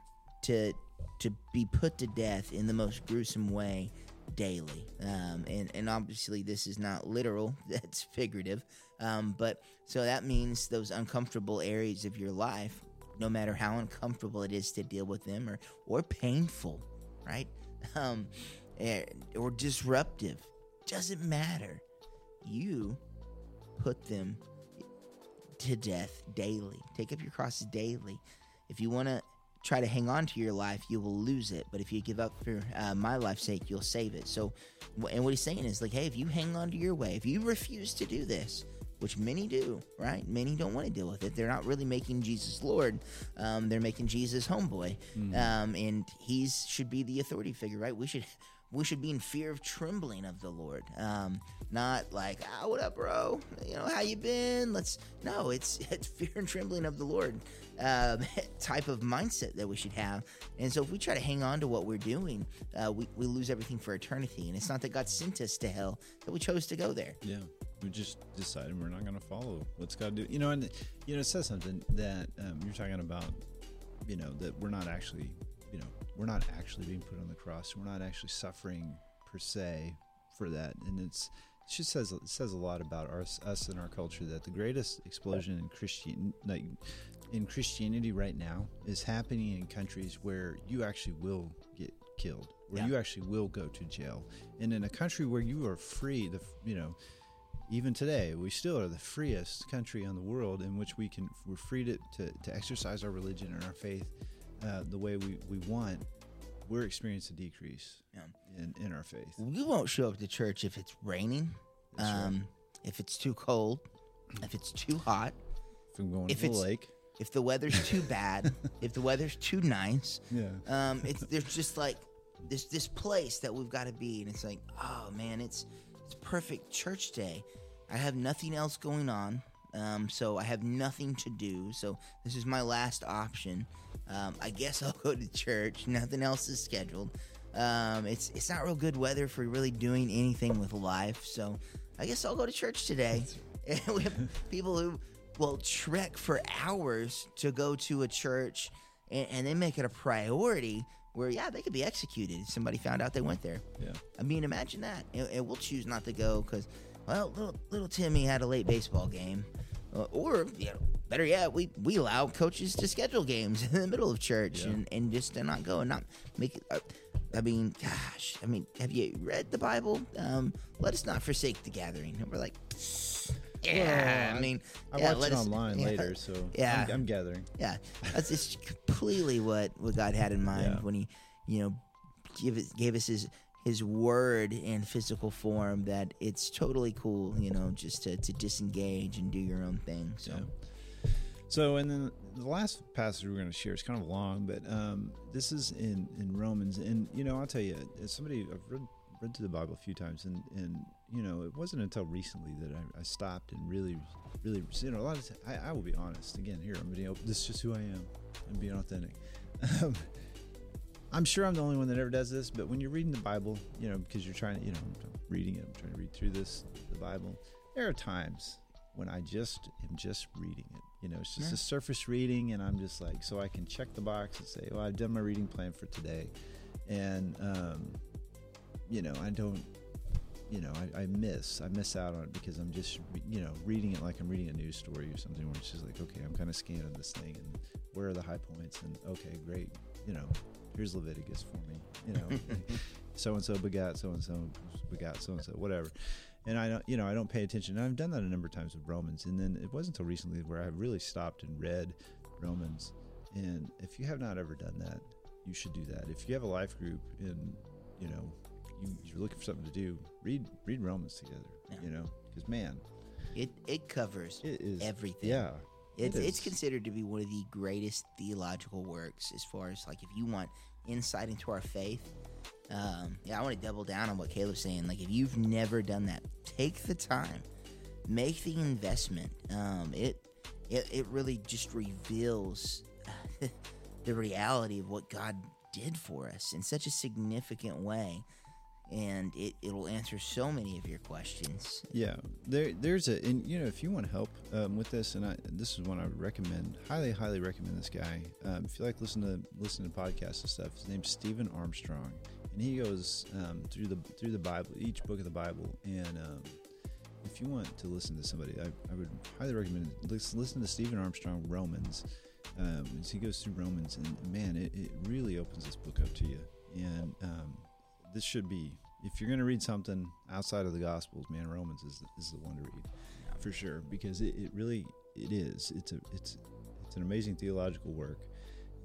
[SPEAKER 1] to to be put to death in the most gruesome way daily um, and and obviously this is not literal that's figurative um, but so that means those uncomfortable areas of your life no matter how uncomfortable it is to deal with them or or painful right um, eh, or disruptive doesn't matter you put them to death daily. Take up your crosses daily. If you want to try to hang on to your life, you will lose it. But if you give up for uh, my life's sake, you'll save it. So, and what he's saying is like, hey, if you hang on to your way, if you refuse to do this, which many do, right? Many don't want to deal with it. They're not really making Jesus Lord. Um, they're making Jesus homeboy, um, and he should be the authority figure, right? We should we should be in fear of trembling of the Lord, um, not like, ah, what up, bro? You know, how you been? Let's no, it's it's fear and trembling of the Lord um, type of mindset that we should have. And so, if we try to hang on to what we're doing, uh, we we lose everything for eternity. And it's not that God sent us to hell; that we chose to go there.
[SPEAKER 2] Yeah, we just decided we're not going to follow what's God do. You know, and you know, it says something that um, you're talking about. You know that we're not actually, you know, we're not actually being put on the cross. We're not actually suffering per se for that, and it's it just says it says a lot about our, us and our culture that the greatest explosion in Christian like in Christianity right now is happening in countries where you actually will get killed, where
[SPEAKER 1] Yeah.
[SPEAKER 2] you actually will go to jail, and in a country where you are free, the you know even today we still are the freest country on the world in which we can we're free to, to, to exercise our religion and our faith uh, the way we, we want we're experiencing a decrease
[SPEAKER 1] Yeah.
[SPEAKER 2] in, in our faith
[SPEAKER 1] We won't show up to church if it's raining,
[SPEAKER 2] That's right.
[SPEAKER 1] um, if it's too cold, if it's too hot,
[SPEAKER 2] from going
[SPEAKER 1] If
[SPEAKER 2] to the lake
[SPEAKER 1] if the weather's too bad, if the weather's too nice.
[SPEAKER 2] yeah
[SPEAKER 1] Um, it's there's just like this this place that we've got to be, and it's like, oh man, it's it's perfect church day. I have nothing else going on, um, so I have nothing to do. So this is my last option. Um, I guess I'll go to church. Nothing else is scheduled. Um, it's it's not real good weather for really doing anything with life, so I guess I'll go to church today. We have people who will trek for hours to go to a church and, and they make it a priority where yeah they could be executed if somebody found out they went there
[SPEAKER 2] yeah
[SPEAKER 1] i mean imagine that and, and we'll choose not to go because well, little little Timmy had a late baseball game, uh, or you know, better yet, we we allow coaches to schedule games in the middle of church
[SPEAKER 2] Yeah.
[SPEAKER 1] and and just to not go and not make it. Uh, I mean, gosh, I mean, have you read the Bible? Um, let us not forsake the gathering. And we're like, yeah,
[SPEAKER 2] Well,
[SPEAKER 1] I mean,
[SPEAKER 2] I
[SPEAKER 1] yeah,
[SPEAKER 2] watched it
[SPEAKER 1] us-
[SPEAKER 2] online
[SPEAKER 1] yeah,
[SPEAKER 2] later, so
[SPEAKER 1] yeah.
[SPEAKER 2] I'm, I'm gathering.
[SPEAKER 1] yeah, that's just completely what what God had in mind
[SPEAKER 2] Yeah.
[SPEAKER 1] when He, you know, give gave us His His word in physical form. That it's totally cool, you know, just to, to disengage and do your own thing. So
[SPEAKER 2] Yeah. So, and then the last passage we're going to share is kind of long, but um, this is in, in Romans. And, you know, I'll tell you, as somebody, I've read, read through the Bible a few times, and, and you know, it wasn't until recently that I, I stopped and really, really, you know, a lot of, I, will be honest. Again, here, I'm being, op- this is just who I am. I'm being authentic. Um, I'm sure I'm the only one that ever does this, but when you're reading the Bible, you know, because you're trying to, you know, I'm reading it, I'm trying to read through this, the Bible, there are times when I just am just reading it. You know, it's just
[SPEAKER 1] Yeah.
[SPEAKER 2] a surface reading, and I'm just like, so I can check the box and say, well, I've done my reading plan for today. And, um, you know, I don't, you know, I, I miss, I miss out on it because I'm just, you know, reading it like I'm reading a news story or something where it's just like, okay, I'm kind of scanning this thing and where are the high points? And okay, great. You know, here's Leviticus for me, you know, so and so begat so and so begat so and so, whatever. And I don't, you know, I don't pay attention. And I've done that a number of times with Romans. And then it wasn't until recently where I really stopped and read Romans. And if you have not ever done that, you should do that. If you have a life group and, you know, you, you're looking for something to do, read read Romans together.
[SPEAKER 1] Yeah.
[SPEAKER 2] You know, because man,
[SPEAKER 1] it it covers
[SPEAKER 2] it is
[SPEAKER 1] everything.
[SPEAKER 2] Yeah,
[SPEAKER 1] It's,
[SPEAKER 2] it
[SPEAKER 1] it's considered to be one of the greatest theological works as far as like if you want insight into our faith. Um, yeah, I want to double down on what Caleb's saying. Like if you've never done that, take the time, make the investment. Um, it it it really just reveals the reality of what God did for us in such a significant way, and it it'll answer so many of your questions.
[SPEAKER 2] Yeah, there, there's a, and you know, if you want to help um, with this, and I, this is one I would recommend, highly, highly recommend this guy. Um, if you like listen to listen to podcasts and stuff, his name's Stephen Armstrong, and he goes um, through the through the Bible, each book of the Bible, and um, if you want to listen to somebody, I, I would highly recommend listen, to Stephen Armstrong Romans. Um, as he goes through Romans, and man, it, it really opens this book up to you. And um, this should be, if you're going to read something outside of the Gospels, man, Romans is, is the one to read for sure because it, it really it is. It's a it's it's an amazing theological work,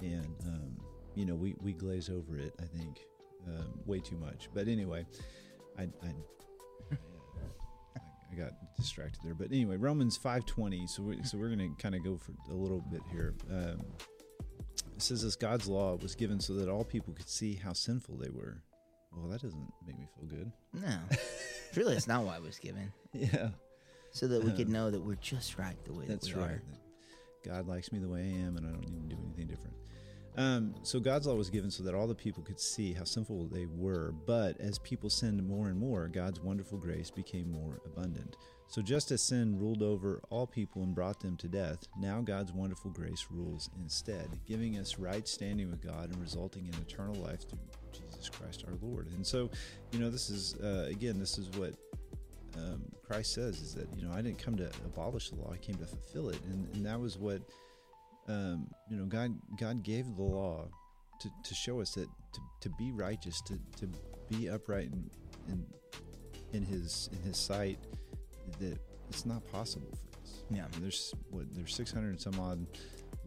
[SPEAKER 2] and um, you know we we glaze over it. I think um, way too much. But anyway, I. I I got distracted there, but anyway, Romans five twenty. So we, so we're gonna kind of go for a little bit here. Um, it says this God's law was given so that all people could see how sinful they were. Well, that doesn't make me feel good.
[SPEAKER 1] No, really, it's not why it was given.
[SPEAKER 2] Yeah,
[SPEAKER 1] so that we could
[SPEAKER 2] Uh,
[SPEAKER 1] know that we're just right the way
[SPEAKER 2] that's
[SPEAKER 1] that we
[SPEAKER 2] right.
[SPEAKER 1] are.
[SPEAKER 2] God likes me the way I am, and I don't need to do anything different. Um, so God's law was given so that all the people could see how sinful they were. But as people sinned more and more, God's wonderful grace became more abundant. So just as sin ruled over all people and brought them to death, now God's wonderful grace rules instead, giving us right standing with God and resulting in eternal life through Jesus Christ our Lord. And so, you know, this is uh, again, this is what um, Christ says is that you know I didn't come to abolish the law; I came to fulfill it, and, and that was what um, you know. God God gave the law to, to show us that to, to be righteous, to, to be upright in, in in His in His sight, that it's not possible for us.
[SPEAKER 1] Yeah.
[SPEAKER 2] And there's what there's 600 and some odd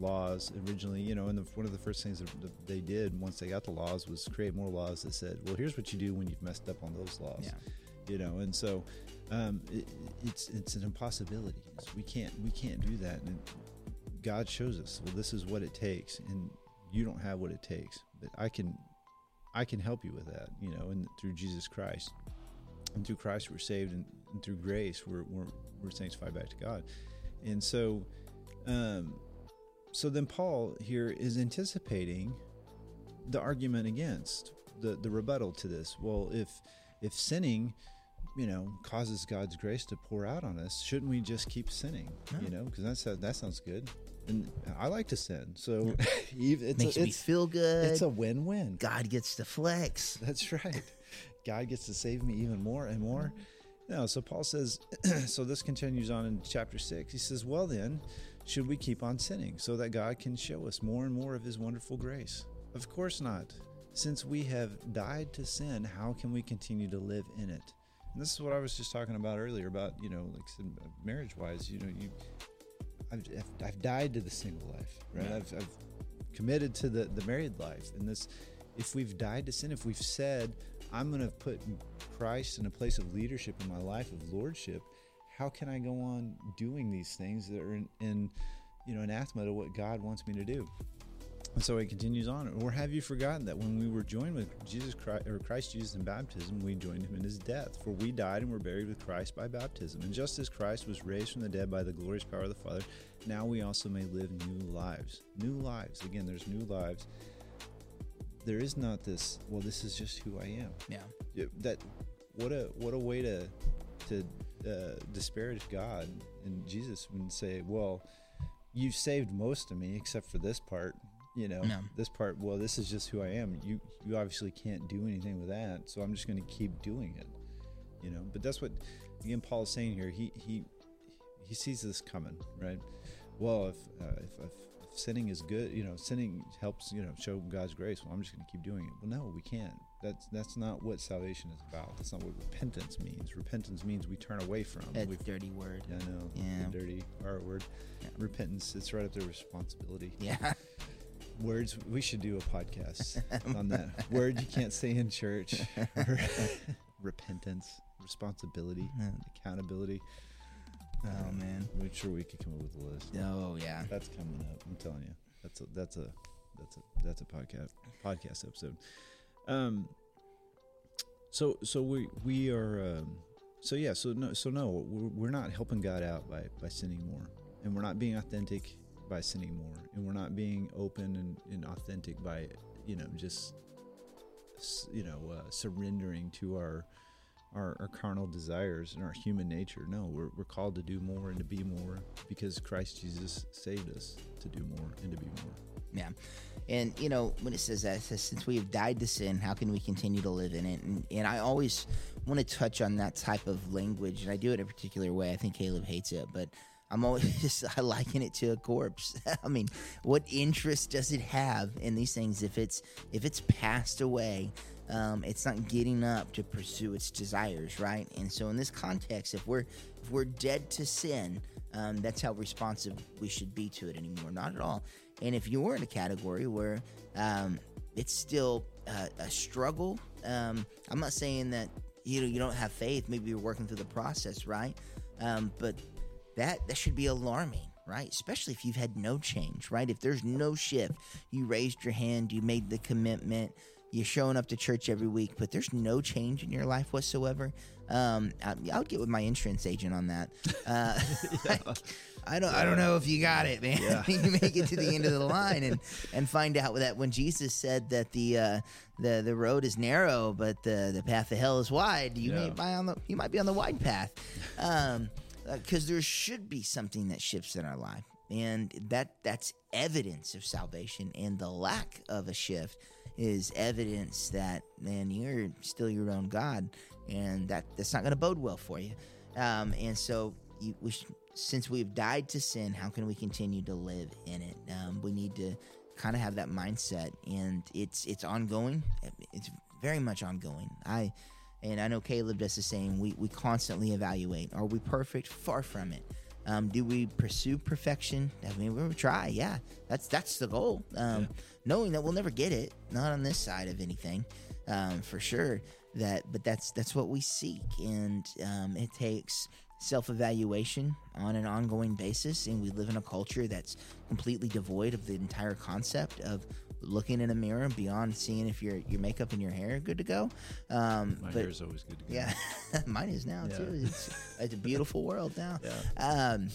[SPEAKER 2] laws originally you know and the, one of the first things that they did once they got the laws was create more laws that said well here's what you do when you've messed up on those laws.
[SPEAKER 1] Yeah.
[SPEAKER 2] you know and so um, it, it's it's an impossibility. We can't we can't do that. And god shows us well this is what it takes and you don't have what it takes but i can i can help you with that you know and through jesus christ. And through christ we're saved and, and through grace we're, we're we're sanctified back to god. And so um so then paul here is anticipating the argument against the the rebuttal to this well if if sinning you know causes god's grace to pour out on us shouldn't we just keep sinning you know because that that sounds good and i like to sin so even it's
[SPEAKER 1] Makes
[SPEAKER 2] a,
[SPEAKER 1] me feel good.
[SPEAKER 2] it's a win-win
[SPEAKER 1] God gets to flex.
[SPEAKER 2] that's right. God gets to save me even more and more. No, so Paul says, so this continues on in chapter six. He says, Well, then, should we keep on sinning so that God can show us more and more of his wonderful grace? Of course not. Since we have died to sin, how can we continue to live in it? And this is what I was just talking about earlier about, you know, like uh, marriage wise, you know, you, I've, I've died to the single life, right? Yeah. I've, I've committed to the, the married life. And this, if we've died to sin, if we've said, I'm going to put Christ in a place of leadership in my life, of lordship, how can I go on doing these things that are in, in you know, anathema to what God wants me to do? And so he continues on. Or have you forgotten that when we were joined with Jesus Christ, or Christ Jesus in baptism, we joined him in his death? For we died and were buried with Christ by baptism. And just as Christ was raised from the dead by the glorious power of the Father, now we also may live new lives. New lives. Again, there's new lives. There is not this. Well, this is just who I am.
[SPEAKER 1] Yeah.
[SPEAKER 2] That. What a what a way to to uh, disparage God and Jesus and say, well, you've saved most of me except for this part you know no. this part well this is just who i am you you obviously can't do anything with that so i'm just going to keep doing it you know but that's what again paul is saying here he he he sees this coming right well if, uh, if, if sinning is good you know sinning helps you know show god's grace. Well i'm just going to keep doing it. Well no we can't. That's that's not what salvation is about. That's not what repentance means. Repentance means we turn away from.
[SPEAKER 1] That dirty word.
[SPEAKER 2] Yeah i know. Yeah. dirty our word. Yeah. repentance it's right up there responsibility.
[SPEAKER 1] Yeah.
[SPEAKER 2] Words we should do a podcast on that. Word you can't say in church. Repentance responsibility accountability
[SPEAKER 1] oh man.
[SPEAKER 2] I'm sure we could come up with a list.
[SPEAKER 1] Oh yeah.
[SPEAKER 2] That's coming up i'm telling you. That's a that's a that's a that's a podcast podcast episode. Um so so we we are um so yeah so no so no we're, we're not helping god out by by sinning more. And we're not being authentic by sinning more. And we're not being open and, and authentic by you know just you know uh, surrendering to our, our, our carnal desires and our human nature. No we're, we're called to do more and to be more because christ jesus saved us to do more and to be more.
[SPEAKER 1] Yeah. And you know when it says that it says, since we have died to sin how can we continue to live in it? And, and i always want to touch on that type of language and i do it a particular way. I think caleb hates it but I'm always just I liken it to a corpse. I mean, what interest does it have in these things if it's if it's passed away? Um, it's not getting up to pursue its desires, right? And so, in this context, if we're if we're dead to sin, um, that's how responsive we should be to it anymore. Not at all. And if you're in a category where um, it's still uh, a struggle, um, I'm not saying that you know you don't have faith. Maybe you're working through the process, right? Um, but that that should be alarming right especially if you've had no change right if there's no shift you raised your hand you made the commitment you're showing up to church every week but there's no change in your life whatsoever um, I, I would get with my insurance agent on that uh, yeah. I don't. Yeah. I don't know if you got it, man. Yeah. you make it to the end of the line and and find out that when Jesus said that the uh, the the road is narrow, but the the path of hell is wide, you yeah. may on the you might be on the wide path. Um, because uh, there should be something that shifts in our life and that that's evidence of salvation and the lack of a shift is evidence that man you're still your own god and that that's not going to bode well for you um, and so you, we since we've died to sin how can we continue to live in it um, we need to kind of have that mindset and it's it's ongoing it's very much ongoing i and I know Caleb does the same. We, we constantly evaluate. Are we perfect? Far from it. Um, do we pursue perfection? I mean, we try. Yeah, that's that's the goal. Um, yeah. Knowing that we'll never get it, not on this side of anything, um, for sure. That, but that's that's what we seek, and um, it takes self-evaluation on an ongoing basis. And we live in a culture that's completely devoid of the entire concept of looking in a mirror beyond seeing if your your makeup and your hair are good to go.
[SPEAKER 2] Um, My hair is always good to go.
[SPEAKER 1] Yeah, mine is now yeah. too. It's, it's, a beautiful world now.
[SPEAKER 2] Yeah.
[SPEAKER 1] Um,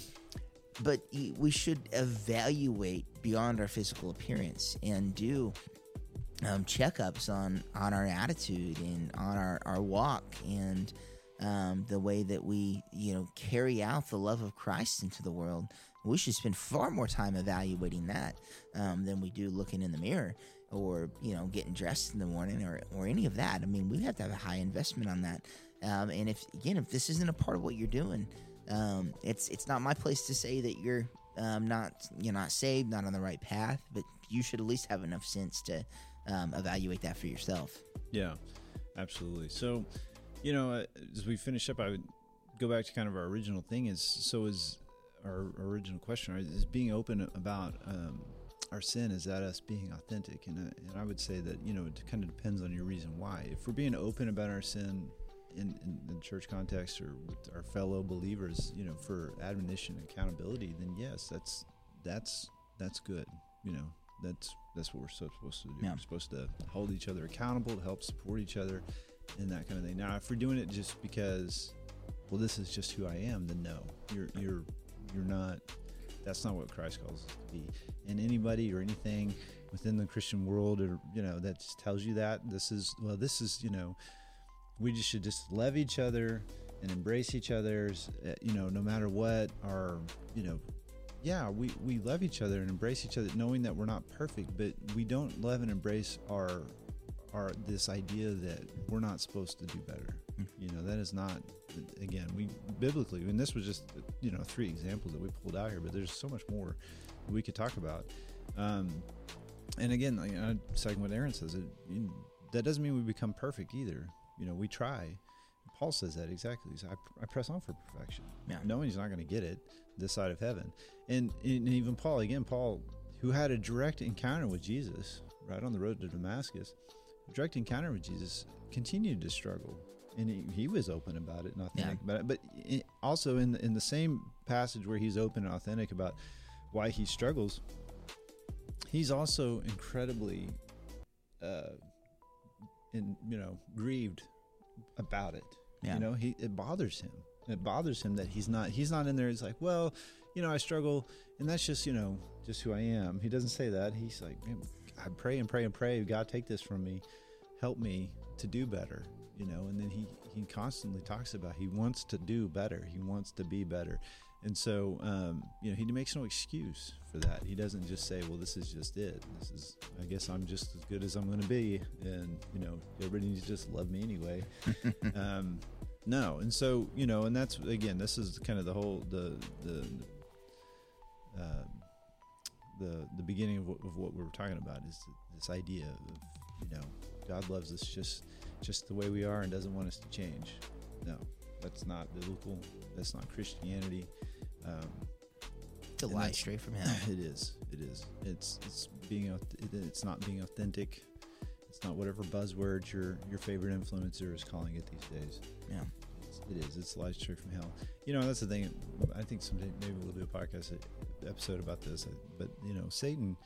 [SPEAKER 1] but we should evaluate beyond our physical appearance and do um, checkups on on our attitude and on our, our walk and um, the way that we you know carry out the love of Christ into the world we should spend far more time evaluating that um, than we do looking in the mirror or you know getting dressed in the morning or or any of that. I mean, we have to have a high investment on that. Um, and if again, if this isn't a part of what you're doing, um, it's it's not my place to say that you're um, not you're not saved, not on the right path. But you should at least have enough sense to um, evaluate that for yourself.
[SPEAKER 2] Yeah, absolutely. So, you know, uh, as we finish up, I would go back to kind of our original thing. Is so is our original question right, is being open about um, our sin. Is that us being authentic? And uh, and I would say that you know it kind of depends on your reason why. If we're being open about our sin. In, in, in church context or with our fellow believers, you know, for admonition and accountability, then yes, that's that's that's good. You know, that's that's what we're supposed to do.
[SPEAKER 1] Yeah.
[SPEAKER 2] We're supposed to hold each other accountable, to help support each other, and that kind of thing. Now, if we're doing it just because, well, this is just who I am, then no, you're you're you're not. That's not what Christ calls us to be. And anybody or anything within the Christian world, or you know, that just tells you that this is well, this is you know, we just should just love each other and embrace each other's, uh, you know, no matter what our you know yeah, we, we love each other and embrace each other, knowing that we're not perfect, but we don't love and embrace our our this idea that we're not supposed to do better.
[SPEAKER 1] Mm.
[SPEAKER 2] You know, that is not again, we biblically and this was just you know, three examples that we pulled out here, but there's so much more we could talk about. Um, and again, like, uh, second what Aaron says, it, you, that doesn't mean we become perfect either. You know, we try. Paul says that exactly. He says, I, I press on for perfection,
[SPEAKER 1] Yeah.
[SPEAKER 2] knowing he's not going to get it this side of heaven. And, and even Paul, again, Paul, who had a direct encounter with Jesus right on the road to Damascus, direct encounter with Jesus, continued to struggle. And he, he was open about it and authentic about it. But it, also in the, in the same passage where he's open and authentic about why he struggles, he's also incredibly, uh, in you know, grieved about it.
[SPEAKER 1] Yeah.
[SPEAKER 2] You know, he it bothers him. It bothers him that he's not he's not in there. He's like, well, you know, I struggle, and that's just you know just who I am. He doesn't say that. He's like, man, I pray and pray and pray. God, take this from me, help me to do better. You know, and then he he constantly talks about he wants to do better. He wants to be better. And so, um, you know, he makes no excuse for that. He doesn't just say, "Well, this is just it. This is, I guess, I'm just as good as I'm going to be," and you know, everybody needs to just love me anyway. um, no, and so you know, and that's again, this is kind of the whole the the um, the the beginning of what, of what we're talking about is this idea of you know, God loves us just just the way we are and doesn't want us to change. No, that's not biblical. That's not Christianity. Um,
[SPEAKER 1] It's a lie straight from hell.
[SPEAKER 2] it is. It is. It's it's being. It's not being authentic. It's not whatever buzzword your your favorite influencer is calling it these days.
[SPEAKER 1] Yeah.
[SPEAKER 2] It's, it is. It's light straight from hell. You know, that's the thing. I think someday maybe we'll do a podcast episode about this. But you know, Satan.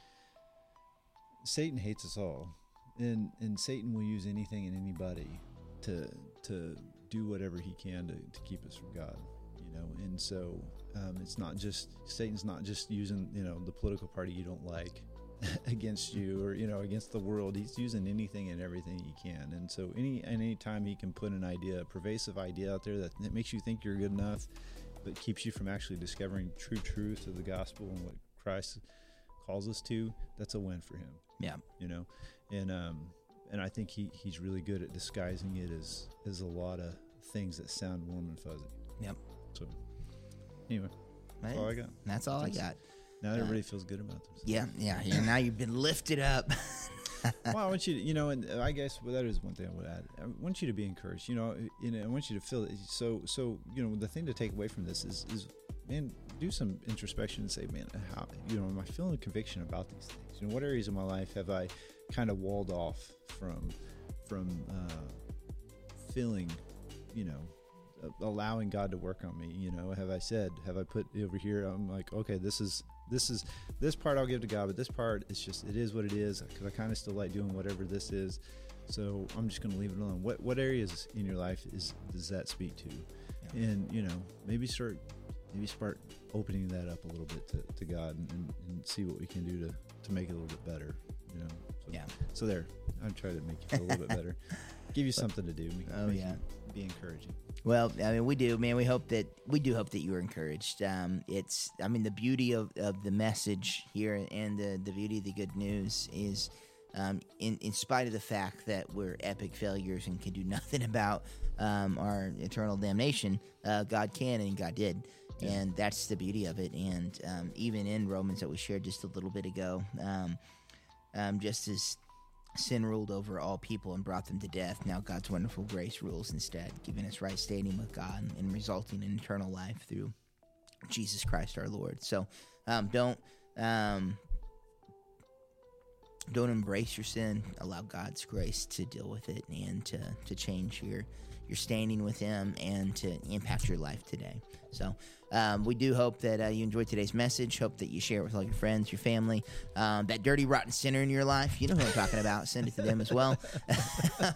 [SPEAKER 2] Satan hates us all, and and Satan will use anything and anybody to to do whatever he can to, to keep us from God. You know, and so um, it's not just Satan's not just using you know the political party you don't like against you or you know against the world. He's using anything and everything he can. And so any any time he can put an idea, a pervasive idea out there that, that makes you think you're good enough, but keeps you from actually discovering true truth of the gospel and what Christ calls us to, that's a win for him.
[SPEAKER 1] Yeah.
[SPEAKER 2] You know, and um, and I think he, he's really good at disguising it as as a lot of things that sound warm and fuzzy.
[SPEAKER 1] Yep.
[SPEAKER 2] So anyway, that's all I got.
[SPEAKER 1] That's all I got.
[SPEAKER 2] Now
[SPEAKER 1] Uh,
[SPEAKER 2] everybody feels good about themselves.
[SPEAKER 1] Yeah, yeah. yeah. Now you've been lifted up.
[SPEAKER 2] well, I want you to, you know, and I guess well, that is one thing I would add. I want you to be encouraged. You know, you know, I want you to feel it. So, so you know, the thing to take away from this is, is, man, do some introspection and say, man, how, you know, am I feeling conviction about these things? You know, what areas of my life have I kind of walled off from, from uh, feeling, you know, allowing God to work on me. You know, have I said, have I put over here? I'm like, okay, this is this is this part I'll give to God, but this part it's just it is what it is because I kind of still like doing whatever this is. So I'm just going to leave it alone. What what areas in your life is does that speak to?
[SPEAKER 1] Yeah.
[SPEAKER 2] And you know, maybe start maybe start opening that up a little bit to, to God and, and, and see what we can do to to make it a little bit better. You know. So,
[SPEAKER 1] Yeah.
[SPEAKER 2] So there, I'm trying to make you feel a little bit better. Give you something to do. Make,
[SPEAKER 1] Oh,
[SPEAKER 2] make
[SPEAKER 1] yeah.
[SPEAKER 2] you be encouraging.
[SPEAKER 1] Well, I mean, we do, man. We hope that we do hope that you were encouraged. Um, it's, I mean, the beauty of, of the message here and the the beauty of the good news is, um, in in spite of the fact that we're epic failures and can do nothing about um, our eternal damnation, uh, God can and God did. And that's the beauty of it. And um, even in Romans that we shared just a little bit ago, um, um, just as sin ruled over all people and brought them to death, now God's wonderful grace rules instead, giving us right standing with God and resulting in eternal life through Jesus Christ our Lord. So um, don't um, don't embrace your sin. Allow God's grace to deal with it and to, to change your your standing with Him and to impact your life today. So um, we do hope that uh, you enjoyed today's message. Hope that you share it with all your friends, your family. Um, that dirty, rotten sinner in your life, you know who I'm talking about. Send it to them as well.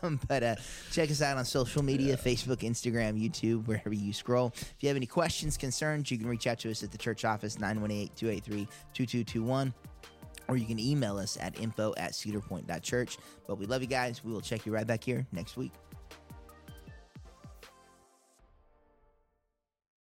[SPEAKER 1] um, but uh, check us out on social media Facebook, Instagram, YouTube, wherever you scroll. If you have any questions, concerns, you can reach out to us at the church office, 918 283 2221 or you can email us at info at cedarpoint.church. But we love you guys. We will check you right back here next week.